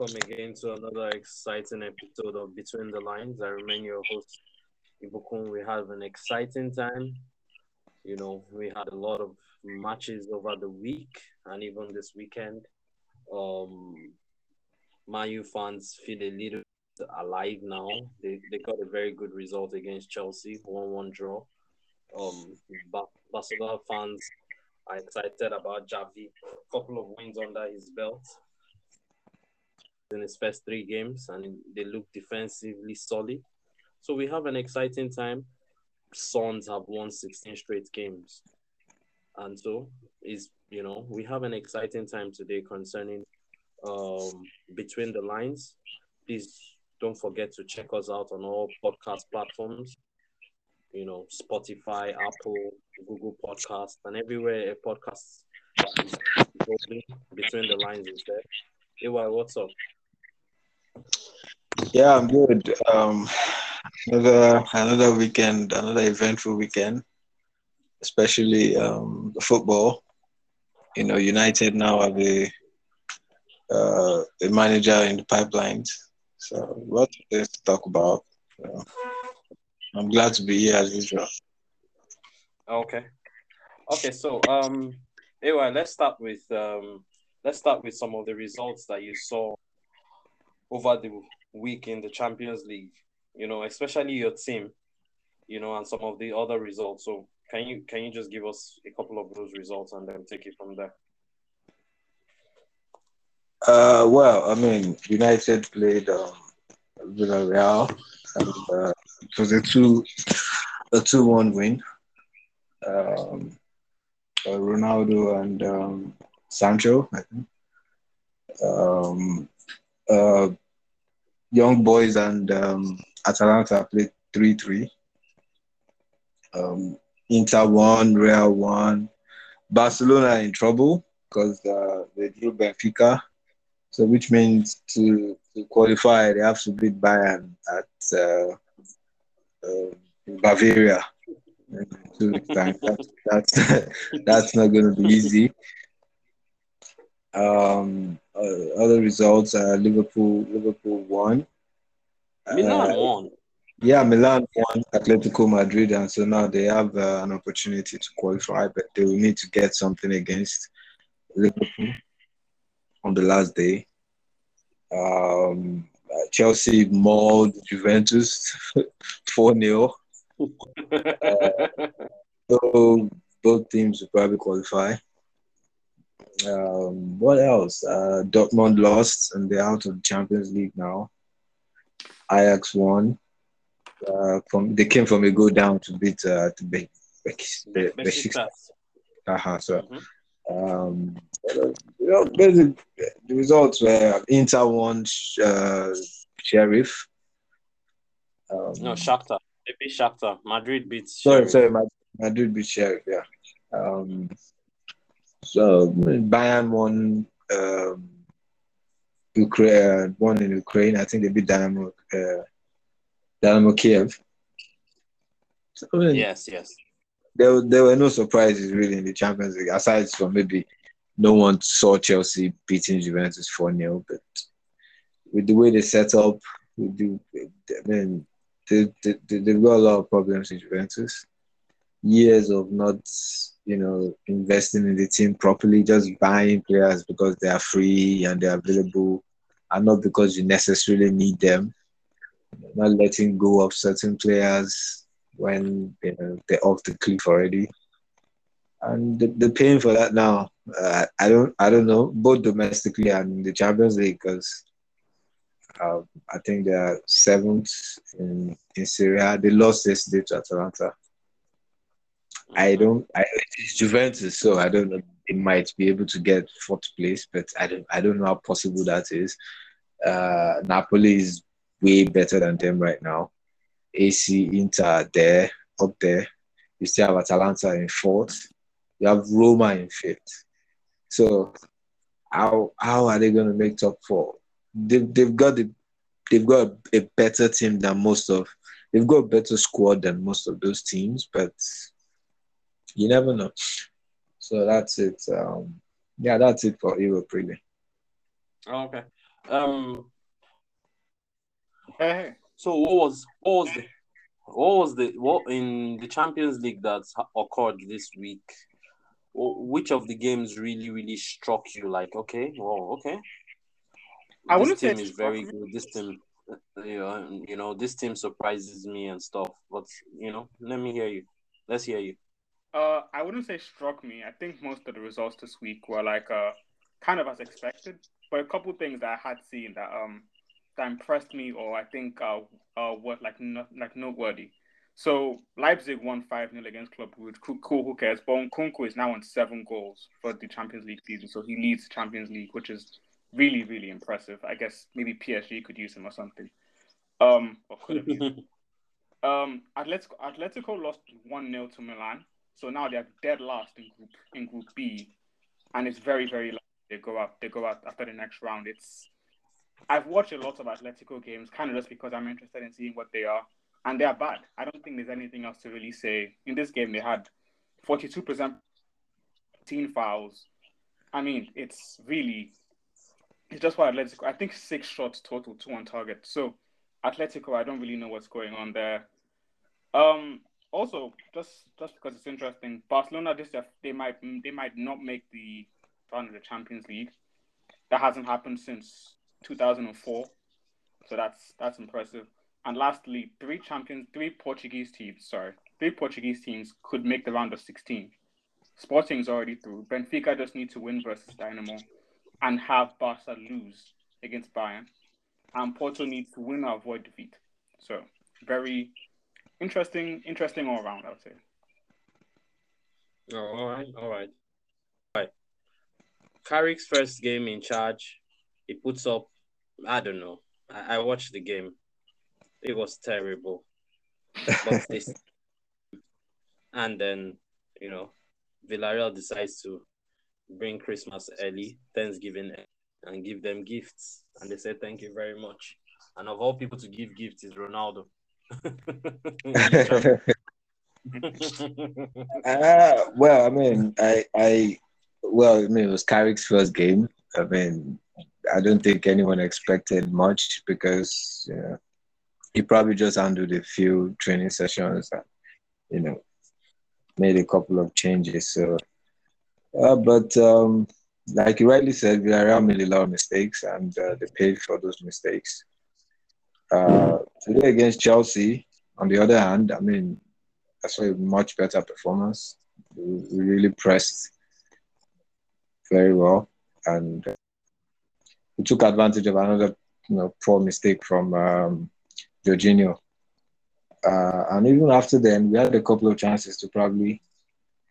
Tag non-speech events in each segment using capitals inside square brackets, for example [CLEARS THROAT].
welcome again to another exciting episode of Between the Lines. I remain your host, Ibukun. We have an exciting time. You know, we had a lot of matches over the week and even this weekend. Um, Man U fans feel a little alive now. They, they got a very good result against Chelsea, 1 1 draw. Um, Barcelona fans are excited about Xavi. A couple of wins under his belt in his first three games, and they look defensively solid. So we have an exciting time. Suns have won 16 straight games. And so is you know, we have an exciting time today concerning um between the lines. Please don't forget to check us out on all podcast platforms. You know, Spotify, Apple, Google Podcast, and everywhere a podcast between the lines is there. Hey, what's up? Yeah, I'm good. Um, another another weekend, another eventful weekend, especially um, football. You know, United now have a uh, a manager in the pipelines, so lots of things to talk about. So I'm glad to be here as usual. Okay, okay. So um, anyway, let's start with um, let's start with some of the results that you saw over the week in the Champions League, you know, especially your team, you know, and some of the other results. So can you can you just give us a couple of those results and then take it from there? Uh, well, I mean, United played um, Villarreal, and uh, it was a two a two one win. Um, uh, Ronaldo and um, Sancho, I think. Um, uh, Young Boys and um, Atalanta played 3 3. Um, Inter won, Real won. Barcelona in trouble because uh, they drew Benfica. So, which means to, to qualify, they have to beat Bayern at uh, uh, Bavaria. That's, that's, [LAUGHS] that's not going to be easy. Um, uh, other results: uh, Liverpool Liverpool won. Milan uh, won. Yeah, Milan won Atletico Madrid, and so now they have uh, an opportunity to qualify, but they will need to get something against Liverpool on the last day. Um, uh, Chelsea mauled Juventus [LAUGHS] 4 0. [LAUGHS] Uh, so both teams will probably qualify. Um, what else? Uh, Dortmund lost and they're out of the Champions League now. Ajax won. Uh, from they came from a go down to beat uh, to beat Be- Be- uh-huh, so, mm-hmm. um, you know, the results were Inter won uh, Sheriff. Um, no, Shakhtar. They beat Shakhtar. Madrid beat. Sheriff. Sorry, sorry, Madrid beat Sheriff. Yeah. Um, so Bayern won um, Ukraine, won in Ukraine. I think they beat Dynamo, uh, Dynamo Kiev. So, I mean, yes, yes. There, there were no surprises really in the Champions League, aside from maybe no one saw Chelsea beating Juventus 4 0. But with the way they set up, with the, I mean, they, they, they've got a lot of problems in Juventus. Years of not you know, investing in the team properly, just buying players because they are free and they're available, and not because you necessarily need them. Not letting go of certain players when you know they're off the cliff already, and they're paying for that now. Uh, I don't, I don't know, both domestically and in the Champions League, because uh, I think they are seventh in in Serie They lost yesterday to Atalanta. I don't. I, it's Juventus, so I don't know. They might be able to get fourth place, but I don't. I don't know how possible that is. Uh, Napoli is way better than them right now. AC Inter there, up there. You still have Atalanta in fourth. You have Roma in fifth. So how how are they going to make top four? They've they've got the they've got a better team than most of. They've got a better squad than most of those teams, but you never know. So that's it. Um, yeah, that's it for Europe, really. Oh, okay. Um. So what was what was the what was the what in the Champions League that occurred this week? Which of the games really really struck you? Like, okay, well, okay, I this wouldn't say team it is very me. good. This team, uh, you know, you know, this team surprises me and stuff. But you know, let me hear you. Let's hear you. Uh, I wouldn't say struck me. I think most of the results this week were like uh, kind of as expected. But a couple things that I had seen that um that impressed me, or I think uh uh were like not like noteworthy. So Leipzig won five 0 against Club Brugge. Cool, who cares? But Nkunku is now on seven goals for the Champions League season, so he leads the Champions League, which is really really impressive. I guess maybe PSG could use him or something. Um, or could have used him. [LAUGHS] Um, Atletico, Atletico lost one 0 to Milan, so now they're dead last in group in Group B, and it's very very likely they go out they go out after the next round. It's I've watched a lot of Atletico games, kind of just because I'm interested in seeing what they are, and they are bad. I don't think there's anything else to really say. In this game, they had 42 percent team fouls. I mean, it's really it's just what Atletico. I think six shots total, two on target. So Atletico, I don't really know what's going on there. Um, also, just just because it's interesting, Barcelona this year they might they might not make the round of the Champions League. That hasn't happened since 2004, so that's that's impressive. And lastly, three champions, three Portuguese teams, sorry, three Portuguese teams could make the round of 16. Sporting's already through. Benfica just need to win versus Dynamo and have Barca lose against Bayern. And Porto needs to win or avoid defeat. So very interesting, interesting all around, I would say. Oh, all right, all right, all right. Carrick's first game in charge, he puts up. I don't know. I, I watched the game. It was terrible. But this, [LAUGHS] and then you know, Villarreal decides to bring Christmas early, Thanksgiving, and give them gifts, and they say thank you very much. And of all people to give gifts is Ronaldo. [LAUGHS] Uh, [LAUGHS] well, I mean, I, I, well, I mean, it was Carrick's first game. I mean, I don't think anyone expected much because he probably just handled a few training sessions and you know made a couple of changes. So, uh, but um, like you rightly said, Villarreal made a lot of mistakes and uh, they paid for those mistakes. Uh, today against Chelsea, on the other hand, I mean, I saw a much better performance. We really pressed very well, and we took advantage of another, you know, poor mistake from um, Jorginho. Uh, and even after then, we had a couple of chances to probably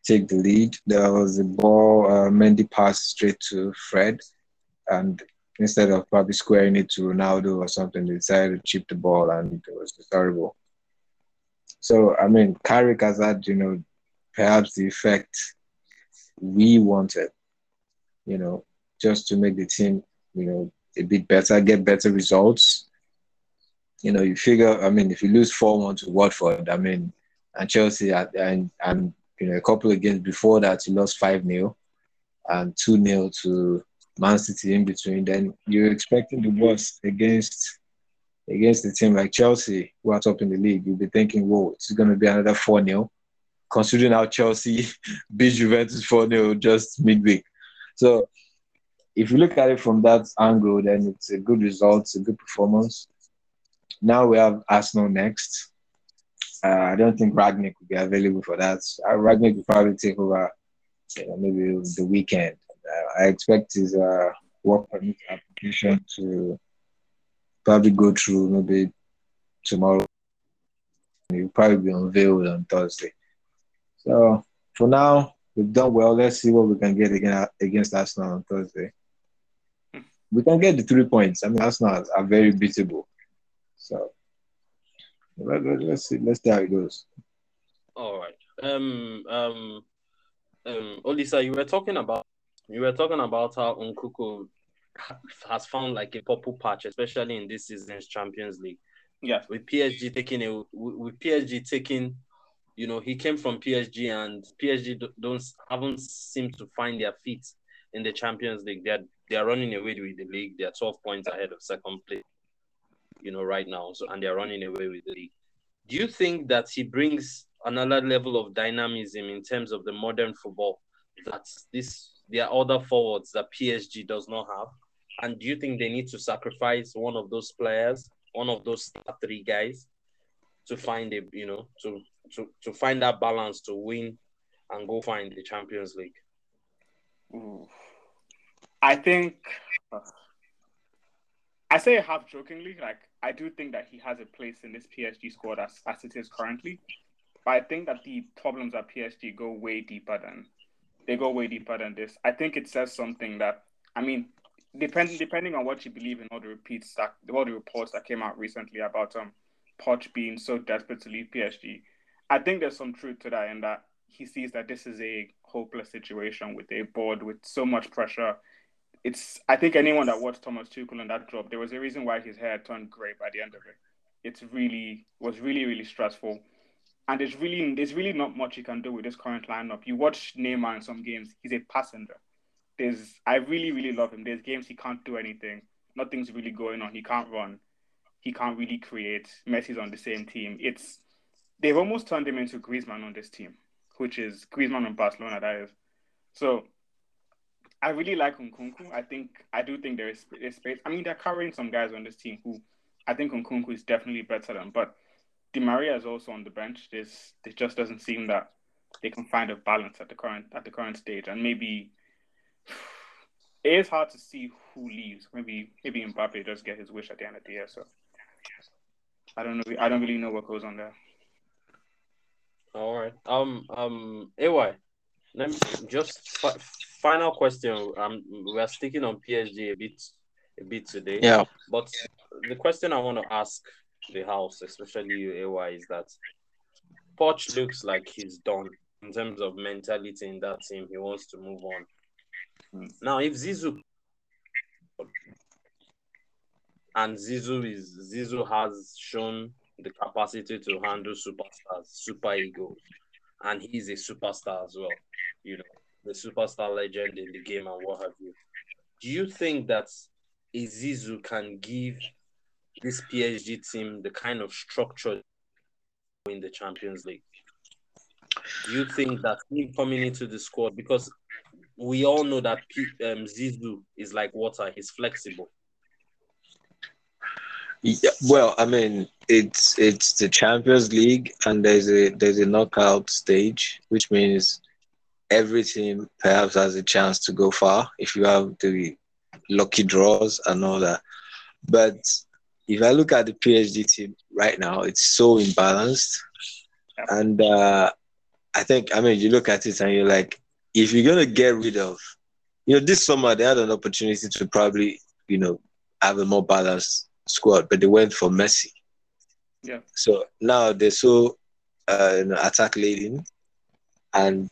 take the lead. There was a ball, uh, Mendy passed straight to Fred, and instead of probably squaring it to Ronaldo or something, they decided to chip the ball, and it was terrible. So, I mean, Carrick has had, you know, perhaps the effect we wanted, you know, just to make the team, you know, a bit better, get better results. You know, you figure, I mean, if you lose 4 1 to Watford, I mean, and Chelsea, and, and, you know, a couple of games before that, you lost 5 0 and 2 0 to Man City in between, then you're expecting the worst against against a team like Chelsea, who are top in the league. You'll be thinking, whoa, it's going to be another 4 0, considering how Chelsea [LAUGHS] beat Juventus 4 0 just midweek. So, if you look at it from that angle, then it's a good result, it's a good performance. Now we have Arsenal next. Uh, I don't think Rangnick will be available for that. Uh, Rangnick will probably take over you know, maybe the weekend. I expect his uh, work permit application to probably go through maybe tomorrow. He'll probably be unveiled on Thursday. So for now, we've done well. Let's see what we can get against, against Arsenal on Thursday. We can get the three points. I mean, Arsenal are very beatable. So let, let's see. Let's see how it goes. All right. Um. Um. Um. Olisa, you were talking about you were talking about how Nkunku has found like a purple patch, especially in this season's Champions League. Yes. With PSG taking a with PSG taking, you know, he came from PSG and PSG don't haven't seemed to find their feet in the Champions League. They're they're running away with the league. They're 12 points ahead of second place, you know, right now. So and they're running away with the league. Do you think that he brings another level of dynamism in terms of the modern football that this there are other forwards that PSG does not have? And do you think they need to sacrifice one of those players, one of those three guys, to find a you know to to to find that balance to win and go find the Champions League? I think I say half jokingly, like I do think that he has a place in this PSG squad as, as it is currently. But I think that the problems at PSG go way deeper than they go way deeper than this. I think it says something that I mean, depending depending on what you believe in all the repeats that all the reports that came out recently about um Poch being so desperate to leave PSG. I think there's some truth to that in that he sees that this is a hopeless situation with a board with so much pressure. It's I think anyone that watched Thomas Tuchel in that job, there was a reason why his hair turned grey by the end of it. It's really was really really stressful, and there's really there's really not much you can do with this current lineup. You watch Neymar in some games, he's a passenger. There's I really really love him. There's games he can't do anything. Nothing's really going on. He can't run. He can't really create. Messi's on the same team. It's they've almost turned him into Griezmann on this team which is Griezmann and Barcelona. That is. So I really like Nkunku. I think I do think there is space. I mean, they're carrying some guys on this team who I think Nkunku is definitely better than. But Di Maria is also on the bench. This it just doesn't seem that they can find a balance at the current at the current stage. And maybe it is hard to see who leaves. Maybe maybe Mbappe does get his wish at the end of the year. So I don't know. I don't really know what goes on there. All right. Um. Um. Ay. Let me just fi- final question. Um. We are sticking on PSG a bit, a bit today. Yeah. But the question I want to ask the house, especially you, Ay, is that Poch looks like he's done in terms of mentality in that team. He wants to move on. Hmm. Now, if Zizou and Zizou is Zizou has shown the capacity to handle superstars, super egos, and he's a superstar as well. You know, the superstar legend in the game and what have you. Do you think that Izizu can give this PSG team the kind of structure in the Champions League? Do you think that him coming into the squad because we all know that um, Zizou is like water, he's flexible. Yeah, well, I mean, it's it's the Champions League, and there's a there's a knockout stage, which means every team perhaps has a chance to go far if you have the lucky draws and all that. But if I look at the PSG team right now, it's so imbalanced, and uh, I think I mean you look at it and you're like, if you're gonna get rid of, you know, this summer they had an opportunity to probably you know have a more balanced squad, but they went for Messi. Yeah. So now they're so uh, you know, attack laden, and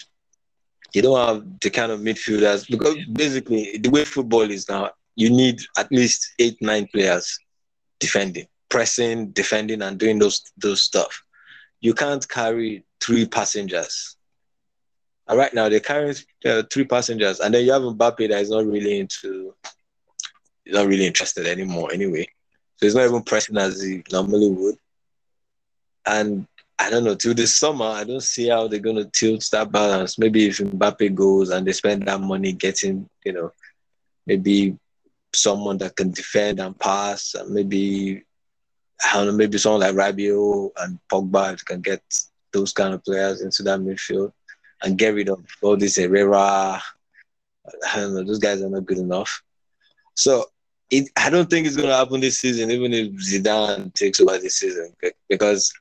you don't have the kind of midfielders because basically the way football is now, you need at least eight, nine players defending, pressing, defending, and doing those those stuff. You can't carry three passengers. And right now they're carrying uh, three passengers, and then you have Mbappe that is not really into, not really interested anymore. Anyway, so he's not even pressing as he normally would. And I don't know, till this summer, I don't see how they're going to tilt that balance. Maybe if Mbappe goes and they spend that money getting, you know, maybe someone that can defend and pass, and maybe, I don't know, maybe someone like Rabiot and Pogba can get those kind of players into that midfield and get rid of all this Herrera. I don't know, those guys are not good enough. So it, I don't think it's going to happen this season, even if Zidane takes over this season, because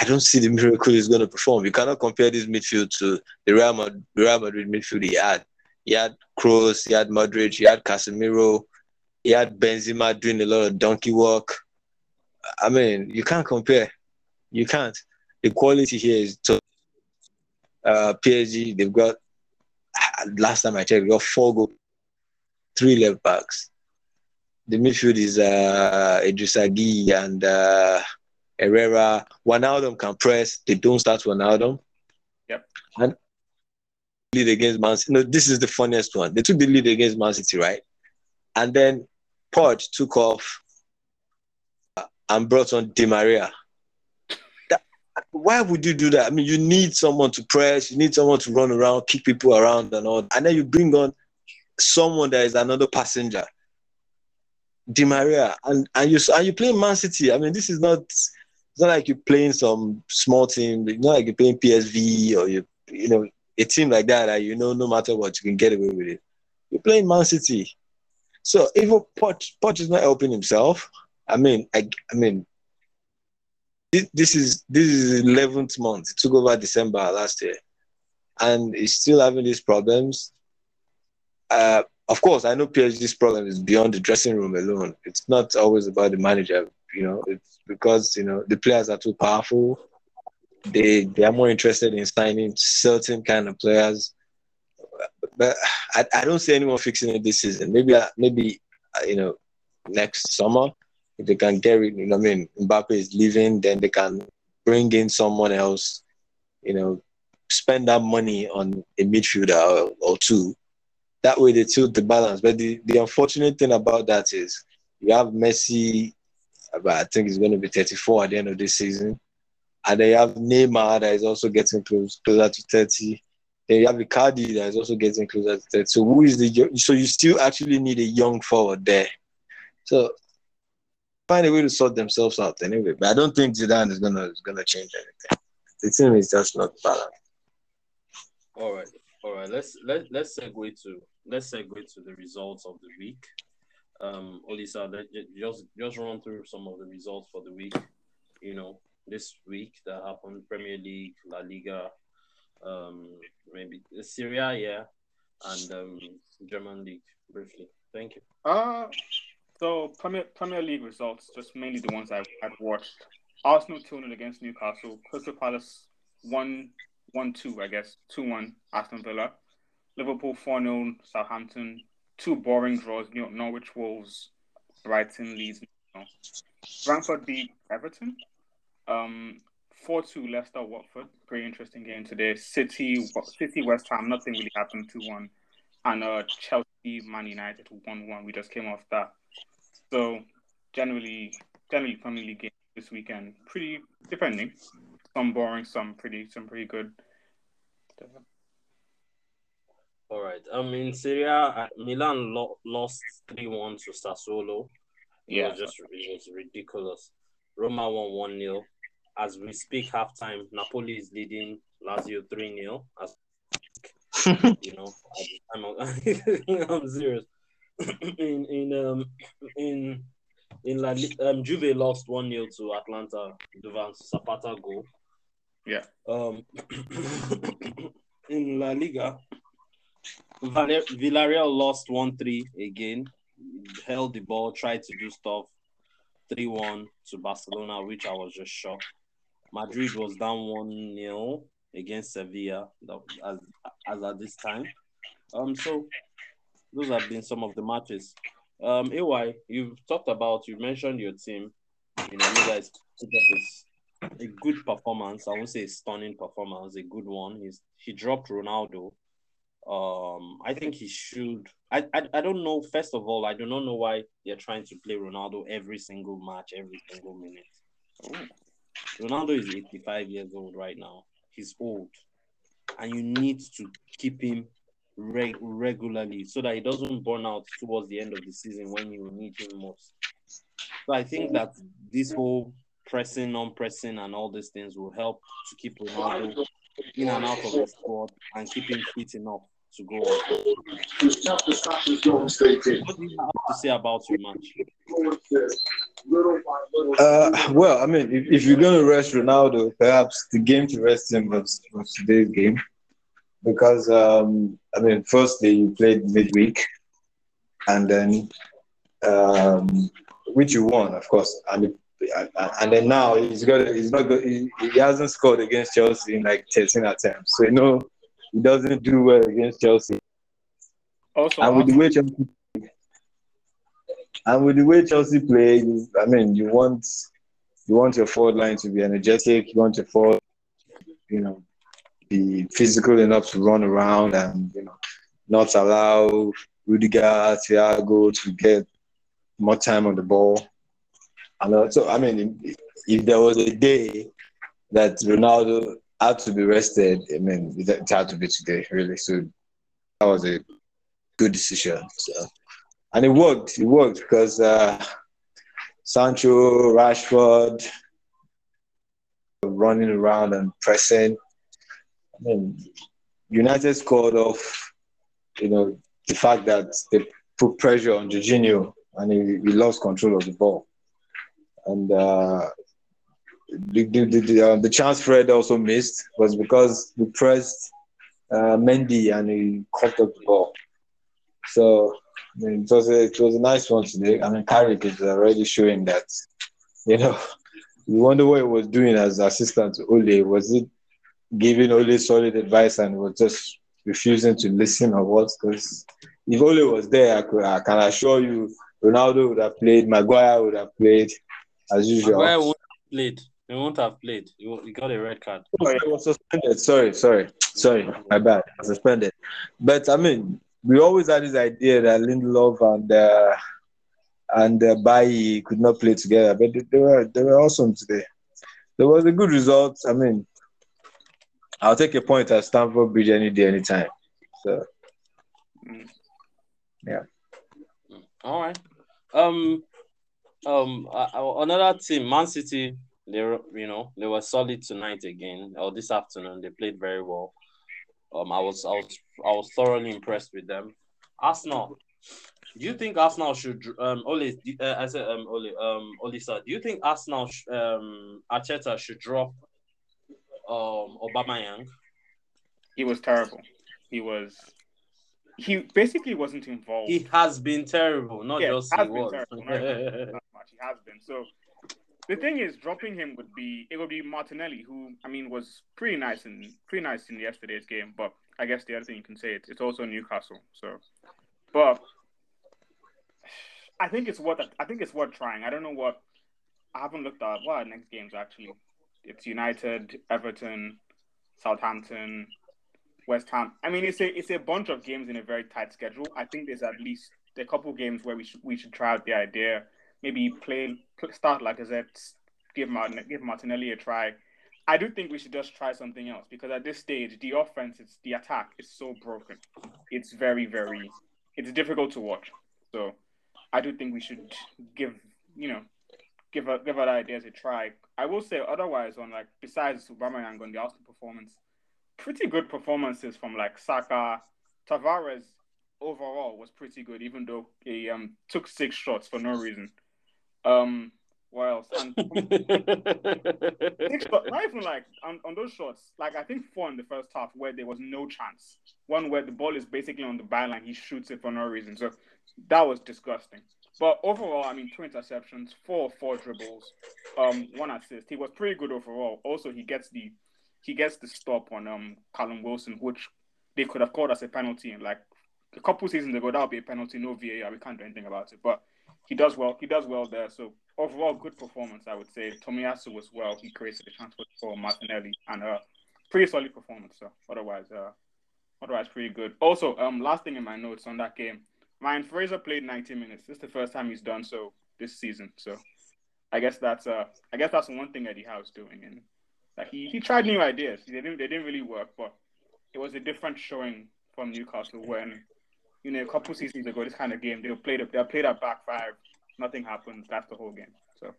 I don't see the miracle he's going to perform. You cannot compare this midfield to the Real Madrid, Real Madrid midfield he had. He had Kroos, he had Modric, he had Casemiro, he had Benzema doing a lot of donkey work. I mean, you can't compare. You can't. The quality here is top. Uh, PSG, they've got, last time I checked, they got four goals, three left backs the midfield is uh, and uh, Herrera. Wijnaldum can press. They don't start Wijnaldum. Yep. And lead against Man City. No, this is the funniest one. They took the lead against Man City, right? And then Poch took off and brought on Di Maria. Why would you do that? I mean, you need someone to press, you need someone to run around, kick people around, and all. And then you bring on someone that is another passenger, Di Maria, and and you and you play Man City. I mean, this is not. It's not like you're playing some small team. It's not like you're playing PSV or you, you know, a team like that. That you know, no matter what, you can get away with it. You're playing Man City, so even Poch, Poch is not helping himself. I mean, I, I mean, this is this is eleventh month. It took over December last year, and he's still having these problems. Uh, of course, I know PSG's problem is beyond the dressing room alone. It's not always about the manager. You know, it's because you know the players are too powerful. They they are more interested in signing certain kind of players. But I, I don't see anyone fixing it this season. Maybe uh, maybe uh, you know next summer if they can get rid, you know, I mean, Mbappe is leaving, then they can bring in someone else, you know, spend that money on a midfielder or, or two. That way they tilt the balance. But the, the unfortunate thing about that is you have Messi, but I think he's going to be 34 at the end of this season. And they have Neymar that is also getting close, closer to 30. Then you have Icardi that is also getting closer to 30. So who is the so you still actually need a young forward there. So find a way to sort themselves out anyway. But I don't think Zidane is gonna is gonna change anything. The team is just not balanced. All right, all right. Let's let let's segue to let's segue to the results of the week. Um, Olisa, let, just just run through some of the results for the week. You know, this week that happened: Premier League, La Liga, um, maybe Serie A, yeah, and um, German League briefly. Thank you. Uh so Premier Premier League results, just mainly the ones I've, I've watched. Arsenal 2 0 against Newcastle. Crystal Palace 1 1 2, I guess. 2 1 Aston Villa. Liverpool 4 0 Southampton. Two boring draws new Norwich Wolves, Brighton, Leeds. Brentford beat Everton. Um, 4 2 Leicester Watford. Very interesting game today. City City West Ham. Nothing really happened 2 1. And uh, Chelsea Man United 1 1. We just came off that. So generally, generally Premier League games this weekend pretty depending. Some boring, some pretty, some pretty good. All right. Um, in Serie A, Milan lo- lost three one to Sassuolo. It yeah, was just it was ridiculous. Roma won one 0 As we speak, halftime, Napoli is leading Lazio three 0 As [LAUGHS] you know, I'm, [LAUGHS] I'm serious. [CLEARS THROAT] in in um in in La um Juve lost one 0 to Atalanta. Duvan Zapata goal. Yeah. Um, [CLEARS THROAT] in La Liga, Villarreal lost one three again. Held the ball, tried to do stuff. Three one to Barcelona, which I was just shocked. Madrid was down one 0 against Sevilla as as at this time. Um, so those have been some of the matches. Um, AY, you've talked about, you mentioned your team. You know, you guys put up this a good performance. I won't say a stunning performance, a good one. He's he dropped Ronaldo. Um, I think he should. I, I I don't know. First of all, I do not know why they're trying to play Ronaldo every single match, every single minute. Ronaldo is 85 years old right now. He's old, and you need to keep him reg- regularly so that he doesn't burn out towards the end of the season when you need him most. So I think that this whole pressing, non-pressing, and all these things will help to keep Ronaldo in and out of the squad and keep him fit enough to go on. What do you have to say about your match? Uh, well, I mean, if, if you're going to rest Ronaldo, perhaps the game to rest him was, was today's game because um, I mean, firstly you played midweek, and then um, which you won, of course, and and then now he's got he's not good. He, he hasn't scored against Chelsea in like 13 attempts, so you know he doesn't do well against Chelsea. Also, and with the way Chelsea, and with the way Chelsea play, I mean, you want you want your forward line to be energetic. You want your forward, you know, be physical enough to run around and you know not allow Rudiger, Thiago to get more time on the ball. And so, I mean, if there was a day that Ronaldo had to be rested, I mean, it had to be today, really. So that was a good decision. So, and it worked. It worked because uh, Sancho, Rashford, running around and pressing. I mean, United scored off, you know, the fact that they put pressure on Jorginho and he, he lost control of the ball. And uh, the, the, the, uh, the chance Fred also missed was because we pressed uh, Mendy and he caught up the ball. So it was a, it was a nice one today. I mean, Carrick is already showing that, you know, you wonder what he was doing as assistant to Ole. Was it giving Ole solid advice and was just refusing to listen or what? Because if Ole was there, I, could, I can assure you, Ronaldo would have played, Maguire would have played as usual. Maguire won't have played. He won't have played. He, got a red card. He was suspended. Sorry, sorry, sorry. My bad. Suspended. But I mean, we always had this idea that Lindelof and uh, and uh, Bailly could not play together, but they, they, were they were awesome today. There was a good result. I mean, I'll take a point at Stamford Bridge any day, anytime. So, yeah. All right. Um, um, uh, another team, Man City. They were, you know, they were solid tonight again, or this afternoon. They played very well. Um, I was, I was, I was thoroughly impressed with them. Arsenal. Do you think Arsenal should um Ole? Uh, I said um Ole um Olisa. Do you think Arsenal sh- um Arteta should drop um Obama Aubameyang? He was terrible. He was. He basically wasn't involved. He has been terrible, not yeah, just he was. Terrible, much. He has been. So the thing is, dropping him would be it would be Martinelli, who I mean was pretty nice and pretty nice in yesterday's game. But I guess the other thing you can say it's, it's also Newcastle. So, but I think it's worth I think it's worth trying. I don't know what I haven't looked at what next games actually. It's United, Everton, Southampton, West Ham. I mean, it's a it's a bunch of games in a very tight schedule. I think there's at least a couple games where we should we should try out the idea maybe play start like I said, give Martin, give Martinelli a try. I do think we should just try something else because at this stage, the offense, it's the attack is so broken. It's very, very, it's difficult to watch. So I do think we should give, you know, give a, give our ideas a try. I will say otherwise on like besides Aubameyang on the Arsenal performance, pretty good performances from like Saka, Tavares overall was pretty good, even though he um took six shots for no reason. Um, what else? And [LAUGHS] six, not even like on, on those shots, like I think four in the first half where there was no chance. One where the ball is basically on the byline, he shoots it for no reason. So that was disgusting. But overall, I mean, two interceptions, four four dribbles, um, one assist. He was pretty good overall. Also, he gets the he gets the stop on um Callum Wilson, which they could have called as a penalty. And like a couple seasons ago, that would be a penalty, no VAR. We can't do anything about it. But he does well. He does well there. So overall, good performance, I would say. Tomiyasu was well. He created a chance for Martinelli, and uh, pretty solid performance. So otherwise, uh, otherwise pretty good. Also, um, last thing in my notes on that game, Ryan Fraser played 90 minutes. This is the first time he's done so this season. So I guess that's uh, I guess that's one thing Eddie Howe's doing, and like he he tried new ideas. They didn't they didn't really work, but it was a different showing from Newcastle when you know, a couple seasons ago, this kind of game, they'll play the, they'll play that back five. Nothing happens. That's the whole game. So.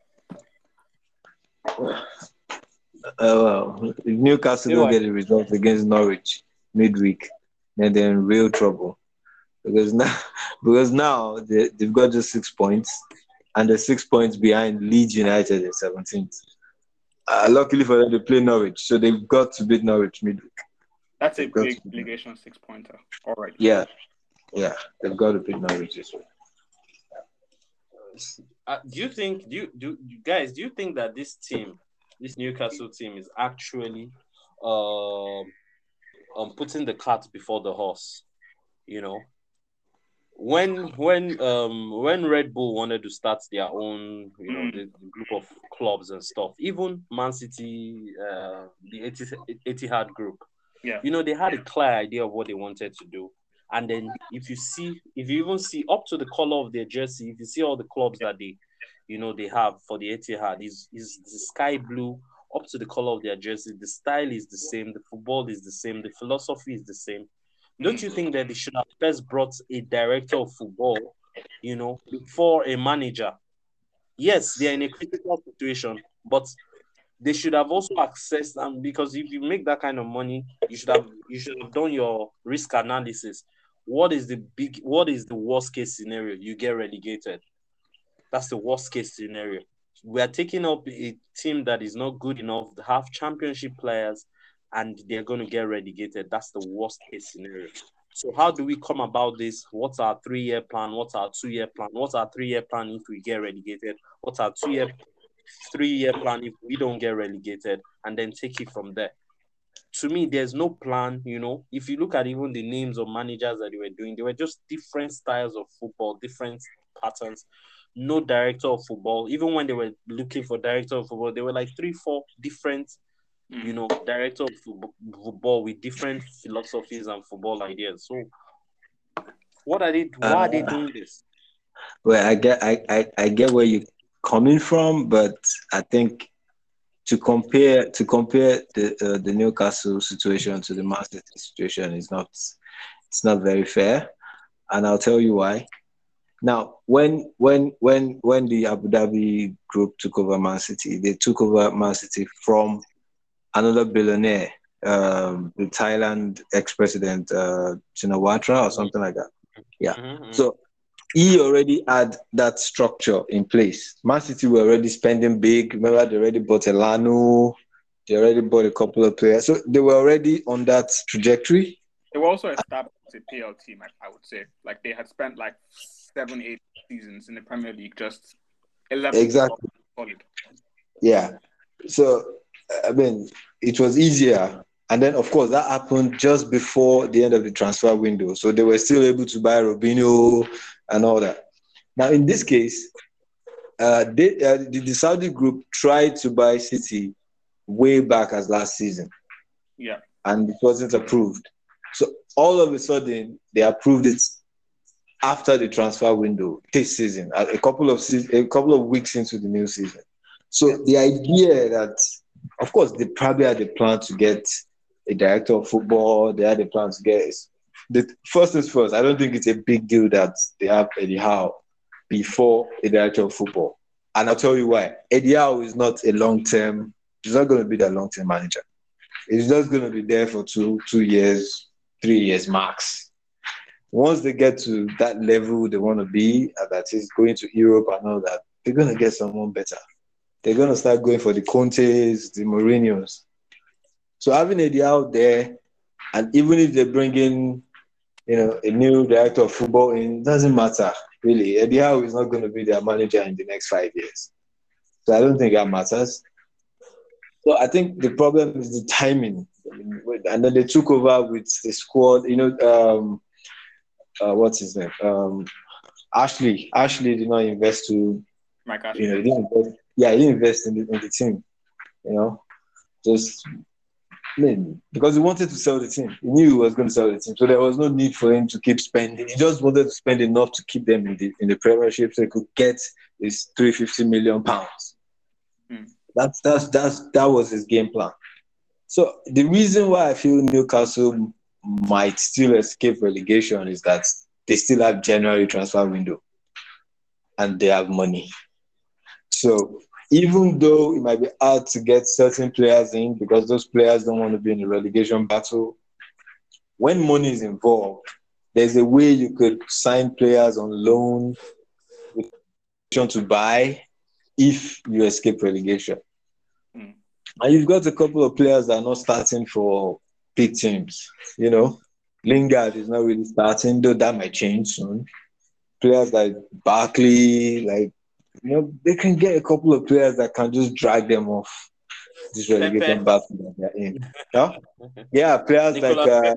Uh, well, if Newcastle don't get a result against Norwich midweek, then they're in real trouble. Because now, [LAUGHS] because now they, they've got just six points, and they're six points behind Leeds United in 17th. Uh, luckily for them, they play Norwich, so they've got to beat Norwich midweek. That's a big obligation, six pointer. All right. Yeah, yeah, they've got to beat Norwich this way. Uh, do you think do you do you guys do you think that this team, this Newcastle team, is actually um um putting the cart before the horse? You know, when when um when Red Bull wanted to start their own, you know, the, the group of clubs and stuff, even Man City, uh, the Etihad group, Yeah. You know, they had a clear idea of what they wanted to do. And then if you see, if you even see up to the color of their jersey, if you see all the clubs that they, you know, they have for the Etihad, is is the sky blue up to the color of their jersey. The style is the same, the football is the same, the philosophy is the same. Don't you think that they should have first brought a director of football, you know, before a manager? Yes, they are in a critical situation, but they should have also accessed them because if you make that kind of money, you should have you should have done your risk analysis. What is the big what is the worst case scenario? You get relegated. That's the worst case scenario. We are taking up a team that is not good enough, to have championship players, and they're going to get relegated. That's the worst case scenario. So how do we come about this? What's our three-year plan? What's our two-year plan? What's our three-year plan if we get relegated? What's our two-year, three-year plan if we don't get relegated? And then take it from there. To me, there's no plan. You know, if you look at even the names of managers that they were doing, they were just different styles of football, different patterns. No director of football. Even when they were looking for director of football, they were like three, four different you know, director of football with different philosophies and football ideas. So, what are they? Why uh, are they doing this? Well, I get, I, I, I get where you're coming from, but I think to compare to compare the uh, the Newcastle situation to the Man City situation is not it's not very fair, and I'll tell you why. Now, when when when when the Abu Dhabi group took over Man City, they took over Man City from another billionaire, um, the Thailand ex-president uh, Shinawatra or something like that. Yeah. Mm-hmm. So he already had that structure in place. Man City were already spending big. Remember, they already bought Elano. They already bought a couple of players. So they were already on that trajectory. They were also established a PL team, I would say. Like they had spent like seven, eight seasons in the Premier League, just 11 exactly. Solid. Yeah. So I mean, it was easier. And then, of course, that happened just before the end of the transfer window. So they were still able to buy Robinho and all that. Now, in this case, uh, they, uh, the, the Saudi group tried to buy City way back as last season. Yeah. And it wasn't approved. So all of a sudden, they approved it after the transfer window this season, a couple of a couple of weeks into the new season. So the idea that of course, they probably had a plan to get a director of football. They had a plan to get the first things first. I don't think it's a big deal that they have Eddie Howe before a director of football, and I'll tell you why. Eddie Howe is not a long term. He's not going to be that long term manager. He's just going to be there for two two years, three years max. Once they get to that level they want to be, that is going to Europe and all that, they're going to get someone better they're going to start going for the Contes, the Mourinho's. So having Eddie out there, and even if they bring in, you know, a new director of football in, doesn't matter really. Eddie Howe is not going to be their manager in the next five years. So I don't think that matters. So I think the problem is the timing. And then they took over with the squad, you know, um, uh, what's his name? Um, Ashley. Ashley did not invest to, Mike Ashley. you know, he didn't invest, yeah, he invested in the, in the team, you know, just I because he wanted to sell the team. He knew he was going to sell the team, so there was no need for him to keep spending. He just wanted to spend enough to keep them in the in the Premiership, so he could get his three fifty million pounds. Hmm. That's that's that's that was his game plan. So the reason why I feel Newcastle might still escape relegation is that they still have January transfer window, and they have money. So even though it might be hard to get certain players in because those players don't want to be in a relegation battle, when money is involved, there's a way you could sign players on loan with to buy if you escape relegation. Mm. And you've got a couple of players that are not starting for big teams. You know, Lingard is not really starting, though that might change soon. Players like Barkley, like you know, they can get a couple of players that can just drag them off this relegation battle that they're in. Yeah, yeah players like uh,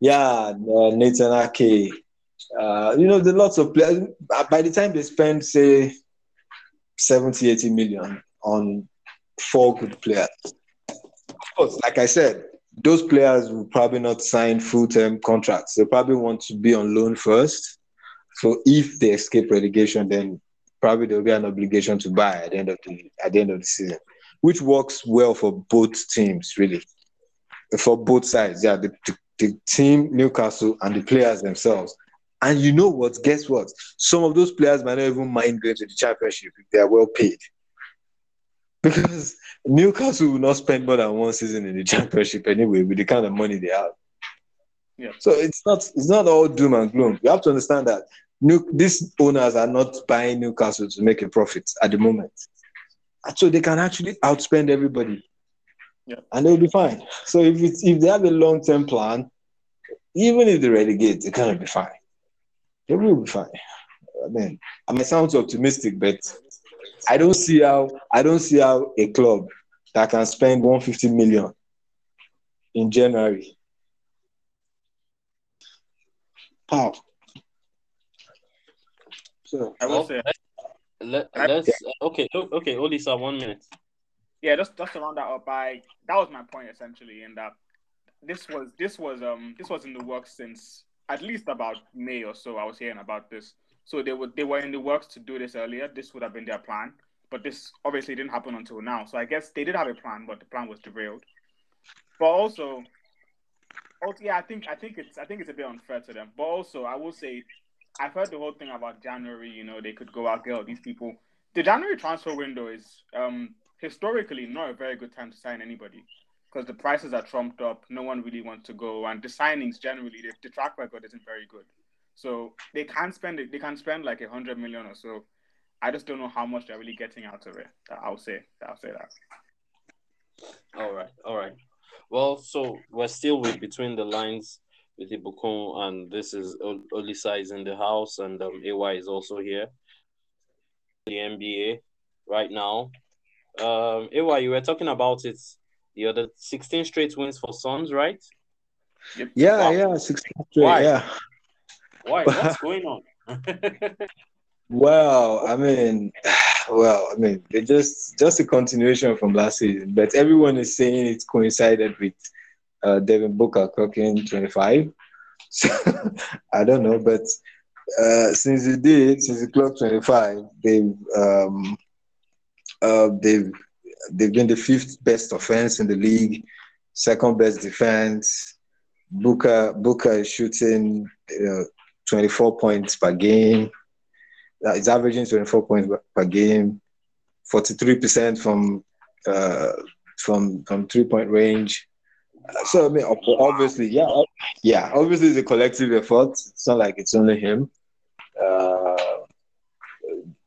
yeah, uh, Nathan Ake. Uh, you know, the lots of players. By the time they spend, say, 70, 80 million on four good players, of course, like I said, those players will probably not sign full-term contracts. They probably want to be on loan first. So if they escape relegation, then probably there will be an obligation to buy at the end of the at the end of the season, which works well for both teams, really, for both sides. Yeah, the, the, the team Newcastle and the players themselves. And you know what? Guess what? Some of those players might not even mind going to the championship if they are well paid [LAUGHS] because Newcastle will not spend more than one season in the championship anyway with the kind of money they have. Yeah. So it's not it's not all doom and gloom. You have to understand that New, these owners are not buying Newcastle to make a profit at the moment. So they can actually outspend everybody. Yeah. And they'll be fine. So if it's if they have a long-term plan, even if they relegate, they're gonna be fine. They will be fine. I mean, I mean, sounds optimistic, but I don't see how I don't see how a club that can spend 150 million in January. How? So I will well, say let, us okay okay Olisa one minute. Yeah, just just to round that up, I that was my point essentially, in that this was this was um this was in the works since at least about May or so. I was hearing about this so they were they were in the works to do this earlier. This would have been their plan, but this obviously didn't happen until now. So I guess they did have a plan, but the plan was derailed. But also, also yeah, I think I think it's I think it's a bit unfair to them. But also, I will say, I've heard the whole thing about January. You know, they could go out get all these people. The January transfer window is um, historically not a very good time to sign anybody because the prices are trumped up. No one really wants to go, and the signings generally, the, the track record isn't very good. So they can spend it. They can spend like a hundred million or so. I just don't know how much they're really getting out of it. I'll say. I'll say that. All right. All right. Well, so we're still with between the lines with Ibukun, and this is Olisa is in the house, and um, AY is also here. The NBA right now. Um, AY, you were talking about it the other 16 straight wins for Suns, right? Yep. Yeah, wow. yeah, 16 straight. Why? Yeah. Why? [LAUGHS] What's going on? well, I mean, [SIGHS] well, I mean, it's just just a continuation from last season, but everyone is saying it coincided with uh, Devin Booker clocking 25. [LAUGHS] So I don't know, but uh, since he did, since he clocked 25, they've um, uh, they've they've been the fifth best offense in the league, second best defense. Booker Booker is shooting uh, 24 points per game. He's averaging 24 points per game, 43% from uh, from from three point range. So I mean, obviously, yeah, yeah, obviously it's a collective effort. It's not like it's only him. Uh,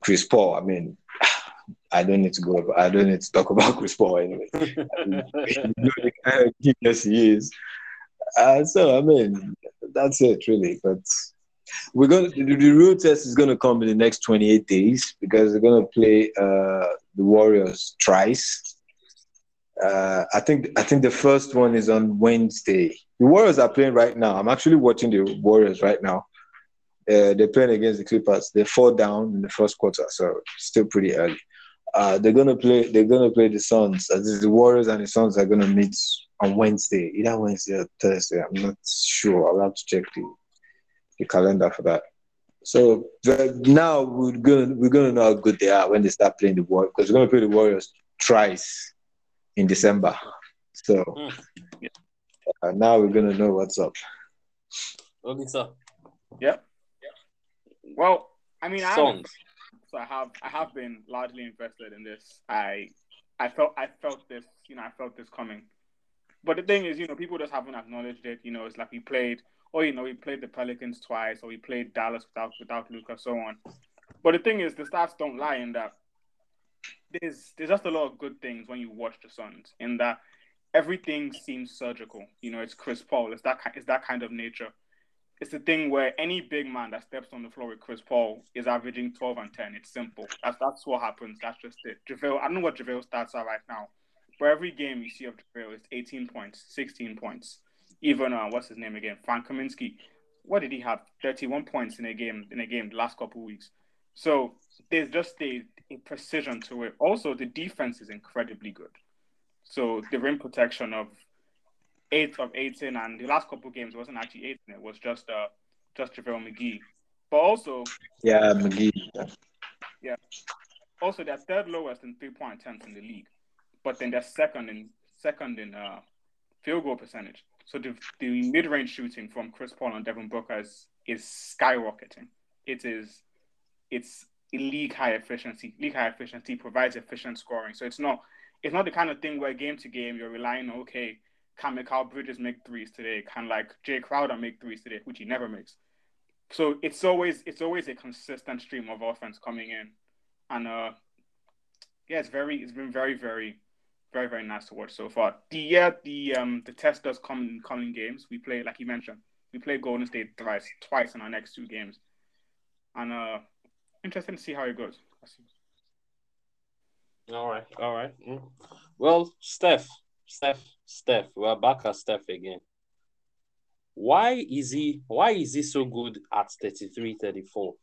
Chris Paul. I mean, [SIGHS] I don't need to go. I don't need to talk [LAUGHS] about Chris Paul anyway. [LAUGHS] Genius he is. Uh, so I mean, that's it really. But we're going to, the, the real test is going to come in the next 28 days because they're going to play uh, the Warriors twice. Uh, I think I think the first one is on Wednesday. The Warriors are playing right now. I'm actually watching the Warriors right now. Uh, they're playing against the Clippers. They fall down in the first quarter, so still pretty early. Uh, they're gonna play. They're gonna play the Suns. As the Warriors and the Suns are gonna meet on Wednesday, either Wednesday or Thursday. I'm not sure. I'll have to check the the calendar for that. So now we're gonna we're gonna know how good they are when they start playing the Warriors because we're gonna play the Warriors twice in December. So mm. uh, now we're gonna know what's up. Okay, sir. yeah. Well, I mean, I have, so I have I have been largely invested in this. I I felt I felt this, you know, I felt this coming. But the thing is, you know, people just haven't acknowledged it. You know, it's like we played or you know, we played the Pelicans twice, or we played Dallas without without Luka, so on. But the thing is, the stats don't lie in that there's there's just a lot of good things when you watch the Suns. In that everything seems surgical. You know, it's Chris Paul. It's that it's that kind of nature. It's the thing where any big man that steps on the floor with Chris Paul is averaging 12 and 10. It's simple. That's that's what happens. That's just it. JaVale, I don't know what JaVale stats are right now, but every game you see of JaVale is 18 points, 16 points even uh, what's his name again, Frank Kaminsky. What did he have? Thirty-one points in a game in a game the last couple weeks. So there's just a precision to it. Also, the defense is incredibly good. So the rim protection of eighth of 18, and the last couple games wasn't actually 18. It was just uh just JaVale McGee. But also, yeah, McGee. Yeah. Also, they're third lowest in three point attempts in the league, but then they're second in second in uh, field goal percentage. So the, the mid range shooting from Chris Paul and Devin Booker is, is skyrocketing. It is it's league high efficiency. League high efficiency provides efficient scoring. So it's not it's not the kind of thing where game to game you're relying on okay, can Mikal Bridges make threes today? Can like Jae Crowder make threes today, which he never makes. So it's always it's always a consistent stream of offense coming in, and uh, yeah, it's very it's been very very very very nice to watch so far. The yeah the um the test does come in coming games. We play like you mentioned, we play Golden State twice twice in our next two games, and uh, interesting to see how it goes. All right, all right. Mm. Well, Steph, Steph, Steph, we're back at Steph again. Why is he why is he so good at 33, 34?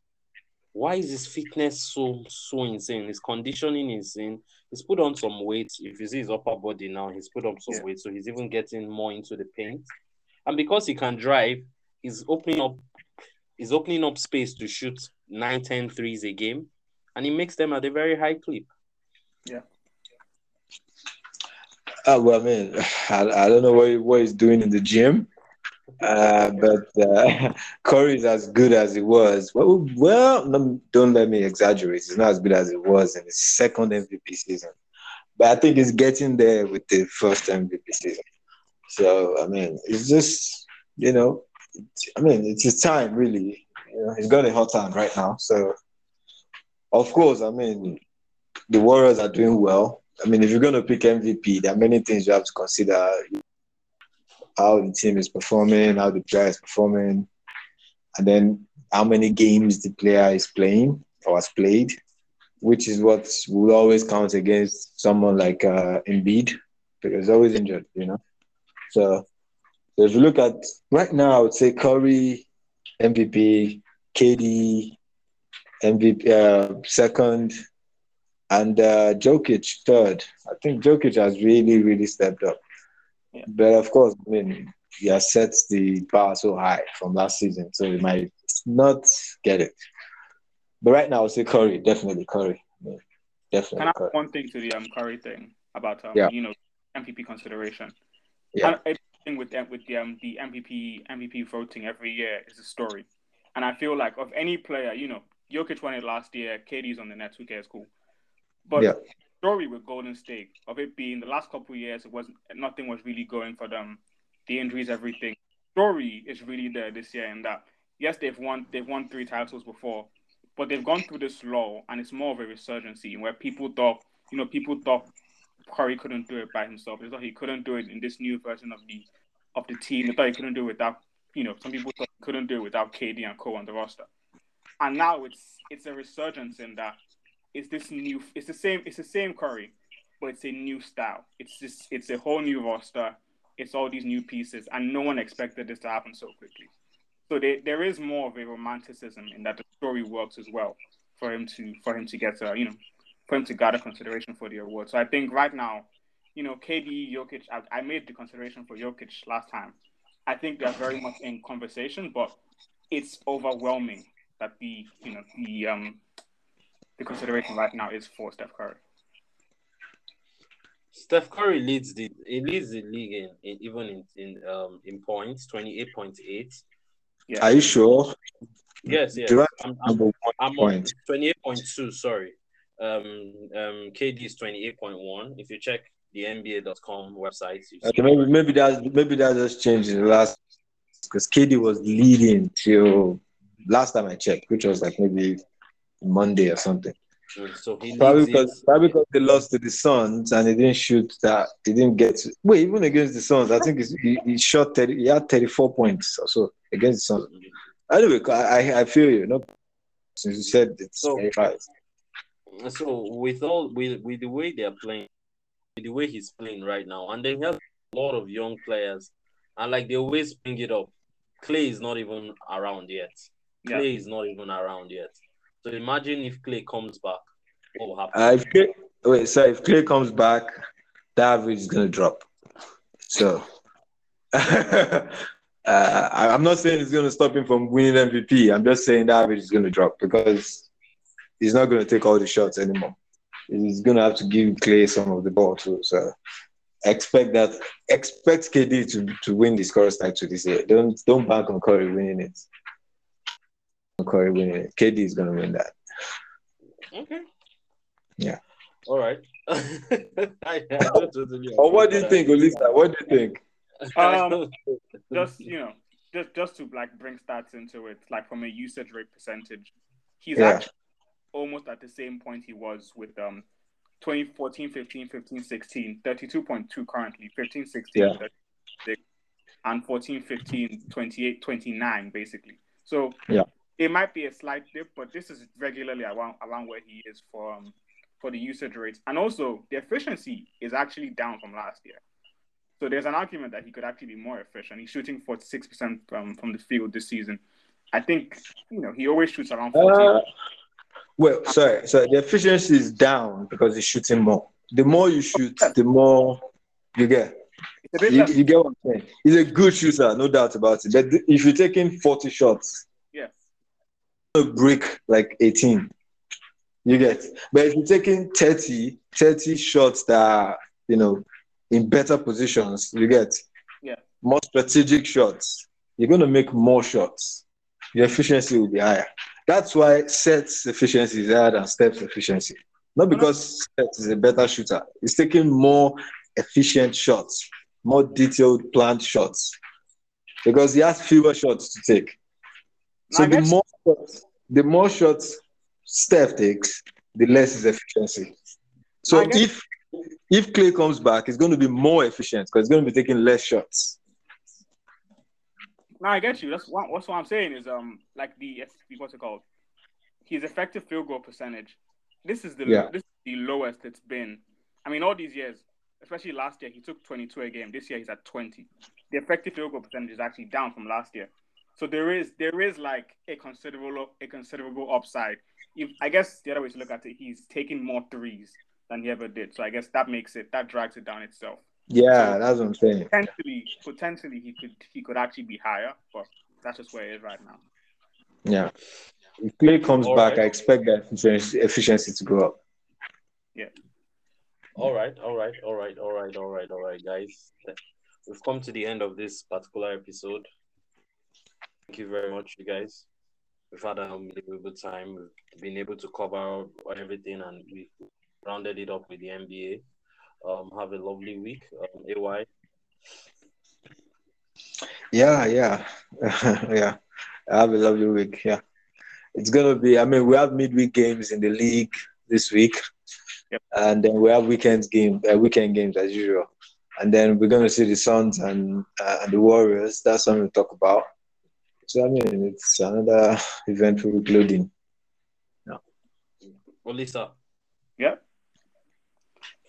Why is his fitness so so insane? His conditioning is insane. He's put on some weight. If you see his upper body now, he's put on some yeah. weight, so he's even getting more into the paint. And because he can drive, he's opening up he's opening up space to shoot 9, 10 threes a game, and he makes them at a very high clip. Yeah. Uh, well, I mean, [SIGHS] I, I don't know what, what he's doing in the gym, uh, but uh, [LAUGHS] Curry is as good as he was. Well, well, don't let me exaggerate. He's not as good as he was in his second MVP season, but I think he's getting there with the first MVP season. So I mean, it's just you know, I mean, it's his time really. You know, he's got a hot hand right now. So of course, I mean, the Warriors are doing well. I mean, if you're going to pick MVP, there are many things you have to consider how the team is performing, how the player is performing, and then how many games the player is playing or has played, which is what will always count against someone like uh, Embiid because he's always injured, you know. So, so if you look at right now, I would say Curry, MVP, KD, MVP uh, second, and uh, Jokic third. I think Jokic has really, really stepped up. Yeah. But of course, I mean, he has set the bar so high from last season, so he might not get it. But right now, I would say Curry, definitely Curry. Yeah, definitely. Can I Curry. add one thing to the um, Curry thing about um, yeah. you know MVP consideration? Yeah. Thing with them with the um, the MVP MVP voting every year is a story, and I feel like of any player, you know, Jokic won it last year. KD's on the Nets. Who cares? Cool. But yeah story with Golden State of it being the last couple years, it was nothing was really going for them. The injuries, everything. Story is really there this year, and that yes, they've won they've won three titles before, but they've gone through this lull, and it's more of a resurgency where people thought, you know, people thought Curry couldn't do it by himself. They thought he couldn't do it in this new version of the of the team. They thought he couldn't do it without, you know, some people thought he couldn't do it without KD and Co on the roster. And now it's it's a resurgence in that it's this new. It's the same. It's the same Curry, but it's a new style. It's just. It's a whole new roster. It's all these new pieces, and no one expected this to happen so quickly. So there, there is more of a romanticism in that the story works as well for him to for him to get a, you know for him to gather consideration for the award. So I think right now, you know, KD, Jokic, I, I made the consideration for Jokic last time. I think they're very much in conversation, but it's overwhelming that the you know the um the consideration right now is for Steph Curry. Steph Curry leads the he leads the league in, in even in in um in points, twenty eight point eight. Yeah. Are you sure? Yes, yes. I'm, I'm, I'm on twenty eight point two. Sorry, um, um, KD is twenty eight point one. If you check the NBA.com website, okay, maybe maybe that maybe that just changed in the last because KD was leading till last time I checked, which was like maybe Monday or something. So probably because, probably because they lost to the Suns and they didn't shoot that they didn't get to, wait even against the Suns I think he, he shot 30, he had 34 points or so against the Suns. Anyway, I I feel you. No, since you said it's so, 25. So with all with with the way they're playing, with the way he's playing right now, and they have a lot of young players, and like they always bring it up. Klay is not even around yet. Klay yeah. is not even around yet. So imagine if Klay comes back, what will happen? Uh, if Klay, wait, so if Klay comes back, the average is gonna drop. So [LAUGHS] uh, I'm not saying it's going to stop him from winning MVP. I'm just saying the average is going to drop because he's not going to take all the shots anymore. He's going to have to give Klay some of the ball too. So expect that. Expect KD to, to win this scorers title this year. Don't don't bank on Curry winning it. Curry winning it. KD is going to win that. Okay. Yeah. All right. [LAUGHS] I, I totally Or what do you think, Olisa? What do you think? Um, just you know, just just to like bring stats into it, like from a usage rate percentage, he's Yeah. actually almost at the same point he was with um 2014, 15, 15, 16, 32.2 currently, 15, 16, Yeah. 36, and 14, 15, 28, 29 basically. So Yeah. it might be a slight dip, but this is regularly around around where he is for um for the usage rates, and also the efficiency is actually down from last year. So there's an argument that he could actually be more efficient. He's shooting 46% from, from the field this season. I think, you know, he always shoots around 40. Uh, well, sorry. So the efficiency is down because he's shooting more. The more you shoot, the more you get. it's a bit You, you get what I'm saying? He's a good shooter, no doubt about it. But if you're taking 40 shots, Yeah. a break like 18. You get. But if you're taking 30, 30 shots that are, you know, in better positions, you get Yeah. more strategic shots. You're gonna make more shots. Your efficiency will be higher. That's why Seth's efficiency is higher than Steph's efficiency. Not because Seth is a better shooter. He's taking more efficient shots, more detailed planned shots. Because he has fewer shots to take. So the more shots, the more shots Steph takes, the less his efficiency. So if if Klay comes back, it's going to be more efficient because he's going to be taking less shots. No, I get you. That's what, what's what I'm saying is um like the what's it called? His effective field goal percentage. This is the Yeah. this is the lowest it's been. I mean, all these years, especially last year, he took 22 a game. This year, he's at 20. The effective field goal percentage is actually down from last year. So there is there is like a considerable a considerable upside. If I guess the other way to look at it, he's taking more threes than he ever did. So I guess that makes it that drags it down itself. Yeah, that's what I'm saying. Potentially, potentially he could he could actually be higher, but that's just where it is right now. Yeah. If Klay comes All back, right. I expect that efficiency, efficiency to go up. Yeah. All right, all right, all right, all right, all right, all right, guys. We've come to the end of this particular episode. Thank you very much, you guys. We've had an unbelievable time. We've been able to cover everything and we rounded it up with the NBA. Um, have a lovely week. Um, AY. Yeah, yeah, [LAUGHS] yeah. Have a lovely week. Yeah, it's gonna be. I mean, we have midweek games in the league this week, Yep. and then we have weekend game, uh, weekend games as usual, and then we're gonna see the Suns and uh, and the Warriors. That's something to talk about. So I mean, it's another eventful week loading. Yeah. Well, Lisa, Yeah.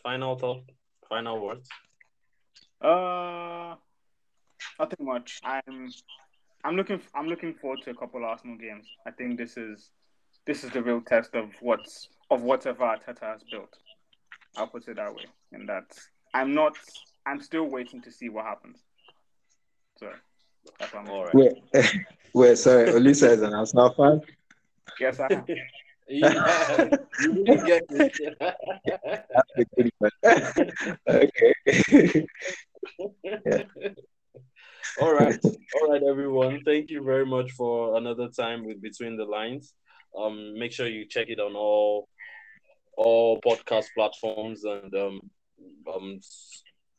Final thought, final words. Uh, nothing much. I'm, I'm looking, I'm looking forward to a couple Arsenal games. I think this is, this is the real test of what's of whatever Arteta has built. I'll put it that way. And that I'm not, I'm still waiting to see what happens. So that's what I'm. All right. Wait, [LAUGHS] wait. Sorry, Olisa is an Arsenal fan. Yes, I am. Yeah, you didn't get it. okay. [LAUGHS] all right all right everyone thank you very much for another time with between the lines um make sure you check it on all all podcast platforms and um um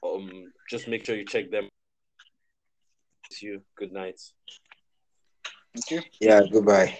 um just make sure you check them See you good night Thank you. yeah. Goodbye.